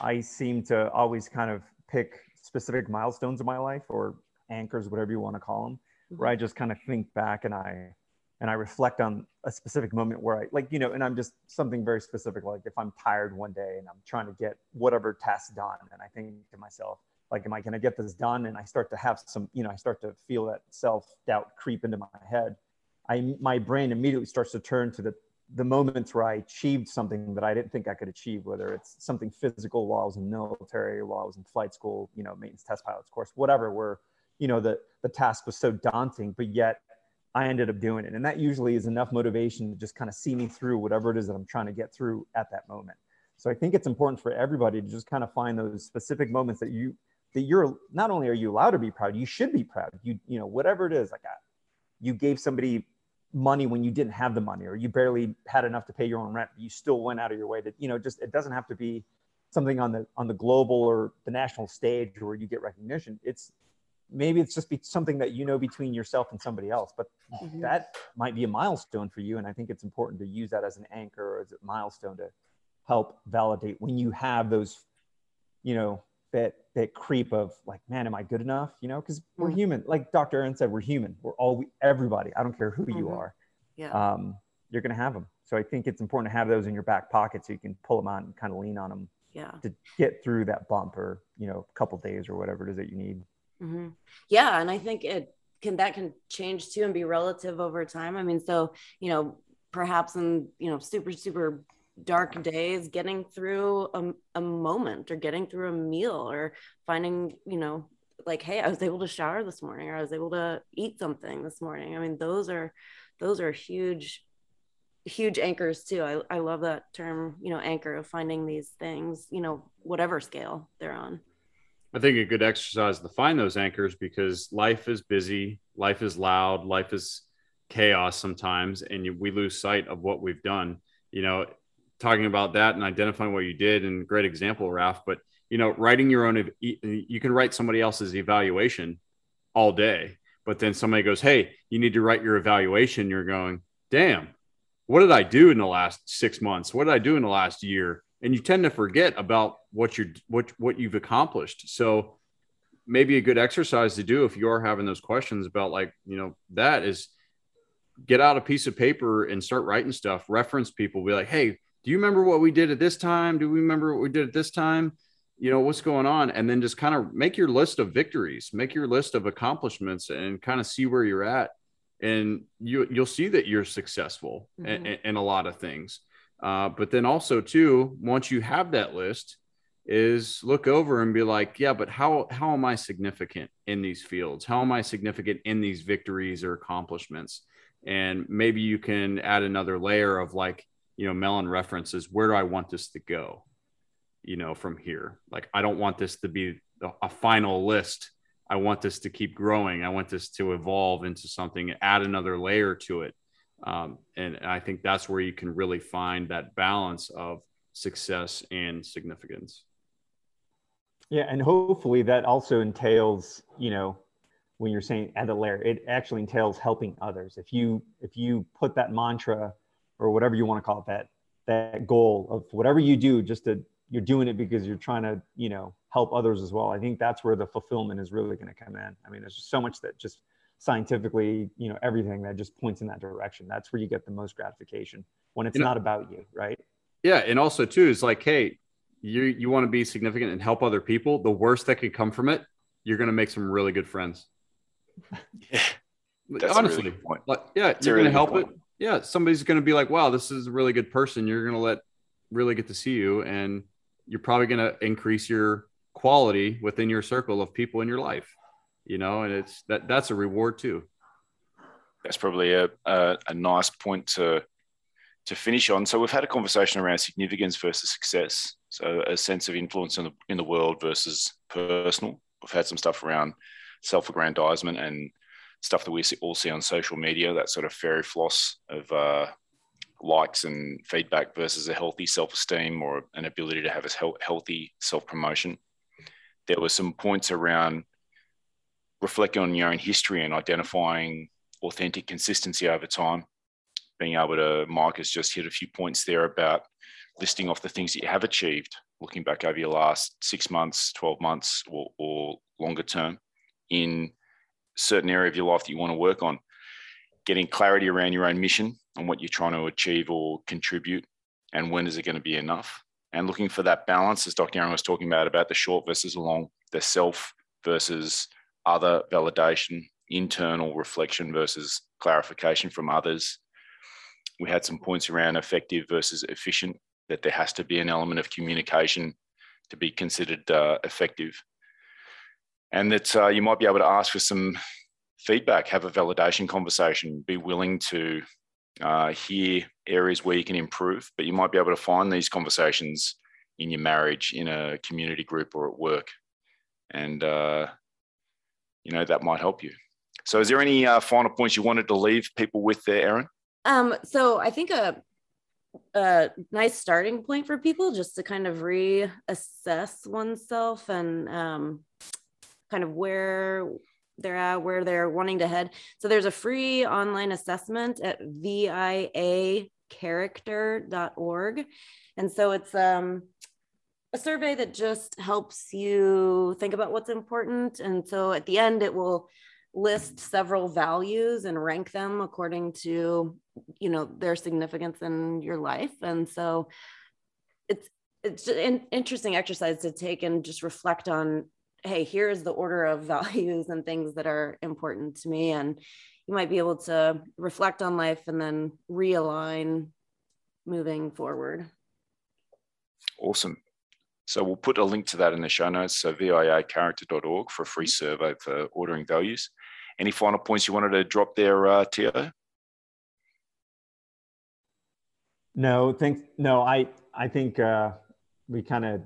i seem to always kind of pick specific milestones in my life or anchors whatever you want to call them mm-hmm. where i just kind of think back and i and i reflect on a specific moment where i like you know and i'm just something very specific like if i'm tired one day and i'm trying to get whatever task done and i think to myself like am i going to get this done? And i start to have some you know i start to feel that self-doubt creep into my head. I my brain immediately starts to turn to the the moments where I achieved something that I didn't think I could achieve, whether it's something physical while I was in military, while I was in flight school, you know, maintenance test pilots course, whatever, where you know the the task was so daunting, but yet I ended up doing it, and that usually is enough motivation to just kind of see me through whatever it is that I'm trying to get through at that moment. So I think it's important for everybody to just kind of find those specific moments that you that you're not only are you allowed to be proud, you should be proud. You you know whatever it is, like I, you gave somebody money when you didn't have the money or you barely had enough to pay your own rent but you still went out of your way to you know just it doesn't have to be something on the on the global or the national stage where you get recognition it's maybe it's just be something that you know between yourself and somebody else but Mhm. that might be a milestone for you and i think it's important to use that as an anchor or as a milestone to help validate when you have those you know that that creep of like man am i good enough you know because we're Mhm. human like dr erin said we're human we're all we, everybody i don't care who you Mhm. are Yeah. um, you're going to have them so i think it's important to have those in your back pocket so you can pull them out and kind of lean on them yeah. to get through that bump or you know a couple days or whatever it is that you need hmm Yeah, and I think it can that can change too and be relative over time. I mean, so you know, perhaps in you know super super dark days, getting through a, a moment or getting through a meal or finding you know like hey i was able to shower this morning or i was able to eat something this morning. I mean those are those are huge huge anchors too. I, I love that term you know anchor of finding these things you know whatever scale they're on. I think a good exercise to find those anchors because life is busy, life is loud, life is chaos sometimes, and we lose sight of what we've done. You know, talking about that and identifying what you did, and great example, Raf. But you know, writing your own, you can write somebody else's evaluation all day, but then somebody goes, "Hey, you need to write your evaluation." You're going, "Damn, what did I do in the last six months? What did I do in the last year?" and you tend to forget about what you're what what you've accomplished so maybe a good exercise to do if you're having those questions about like you know that is get out a piece of paper and start writing stuff reference people be like hey do you remember what we did at this time do we remember what we did at this time you know what's going on and then just kind of make your list of victories make your list of accomplishments and kind of see where you're at and you you'll see that you're successful in, Mhm. in, in a lot of things uh, but then also too, once you have that list, is look over and be like, yeah, but how how am I significant in these fields? How am I significant in these victories or accomplishments? And maybe you can add another layer of like, you know, Melon references. Where do I want this to go? You know, from here. Like, I don't want this to be a, final list. I want this to keep growing. I want this to evolve into something. Add another layer to it um, and I think that's where you can really find that balance of success and significance. Yeah, and hopefully that also entails, you know, when you're saying add a layer, it actually entails helping others. If you if you put that mantra or whatever you want to call it, that that goal of whatever you do, just to you're doing it because you're trying to, you know, help others as well. I think that's where the fulfillment is really going to come in. I mean, there's just so much that just scientifically, you know, everything that just points in that direction. That's where you get the most gratification when it's You know- not about you, right? Yeah, and also too is like, hey, you you want to be significant and help other people. The worst that could come from it, you're going to make some really good friends. Yeah, that's a Honestly, really good point. like, yeah, a you're really going to help it. Yeah, somebody's going to be like, wow, this is a really good person. You're going to let really get to see you, and you're probably going to increase your quality within your circle of people in your life. You know, and it's that that's a reward too. That's probably a, a, a nice point to to finish on. So we've had a conversation around significance versus success. So a sense of influence in the in the world versus personal. We've had some stuff around self-aggrandizement and stuff that we all see on social media. That sort of fairy floss of uh, likes and feedback versus a healthy self-esteem or an ability to have a healthy self-promotion. There were some points around reflecting on your own history and identifying authentic consistency over time being able to, Mike has just hit a few points there about listing off the things that you have achieved, looking back over your last six months, 12 months, or, or longer term in certain area of your life that you want to work on. Getting clarity around your own mission and what you're trying to achieve or contribute, and when is it going to be enough? And looking for that balance, as Dr. Erin was talking about, about the short versus the long, the self versus other validation, internal reflection versus clarification from others, we had some points around effective versus efficient, that there has to be an element of communication to be considered uh, effective. And that uh, you might be able to ask for some feedback, have a validation conversation, be willing to uh, hear areas where you can improve, but you might be able to find these conversations in your marriage, in a community group, or at work. And, uh, you know, that might help you. So, is there any uh, final points you wanted to leave people with there, Erin? Um, so I think a a nice starting point for people just to kind of reassess oneself and um, kind of where they're at, where they're wanting to head. So there's a free online assessment at viacharacter.org. And so it's um, a survey that just helps you think about what's important. And so at the end, it will list several values and rank them according to you know their significance in your life and so it's it's an interesting exercise to take and just reflect on hey here's the order of values and things that are important to me and you might be able to reflect on life and then realign moving forward awesome so we'll put a link to that in the show notes. So viacharacter.org for a free survey for ordering values. Any final points you wanted to drop there, uh? No, thanks. No, I I think uh, we kind of.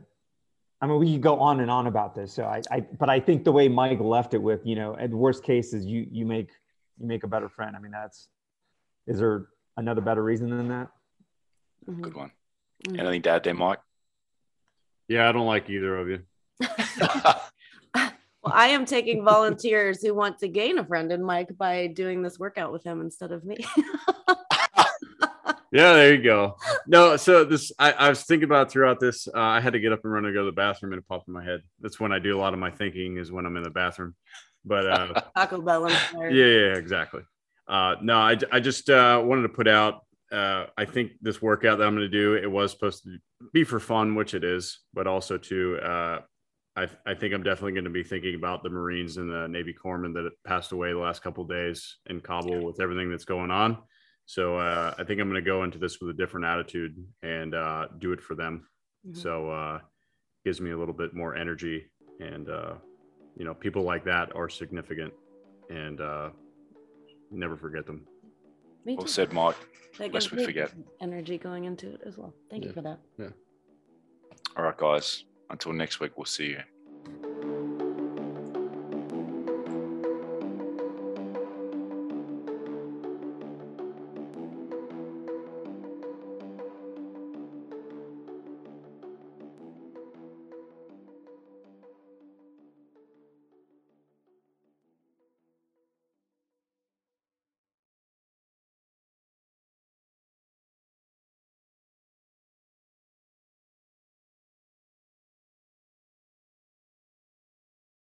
I mean, we could go on and on about this. So I, I, but I think the way Mike left it with, you know, at worst case is you you make you make a better friend. I mean, that's. Is there another better reason than that? Mm-hmm. Good one. Mm-hmm. Anything to add there, Mike? Yeah, I don't like either of you. Well, I am taking volunteers who want to gain a friend in Mike by doing this workout with him instead of me. yeah, there you go. No, so this I, I was thinking about throughout this. Uh, I had to get up and run and go to the bathroom, and it popped in my head. That's when I do a lot of my thinking is when I'm in the bathroom. But uh, Taco Bell. Yeah, yeah, exactly. Uh, no, I, I just uh, wanted to put out. Uh, I think this workout that I'm going to do, it was supposed to be for fun, which it is, but also to uh, I, I think I'm definitely going to be thinking about the Marines and the Navy corpsmen that passed away the last couple days in Kabul with everything that's going on. So uh, I think I'm going to go into this with a different attitude and uh, do it for them. Mm-hmm. So uh, gives me a little bit more energy, and uh, you know, people like that are significant, and uh, never forget them. Me too. Well said, Mark. Lest we forget. Energy going into it as well. Thank yeah. you for that. Yeah. All right, guys. Until next week, we'll see you.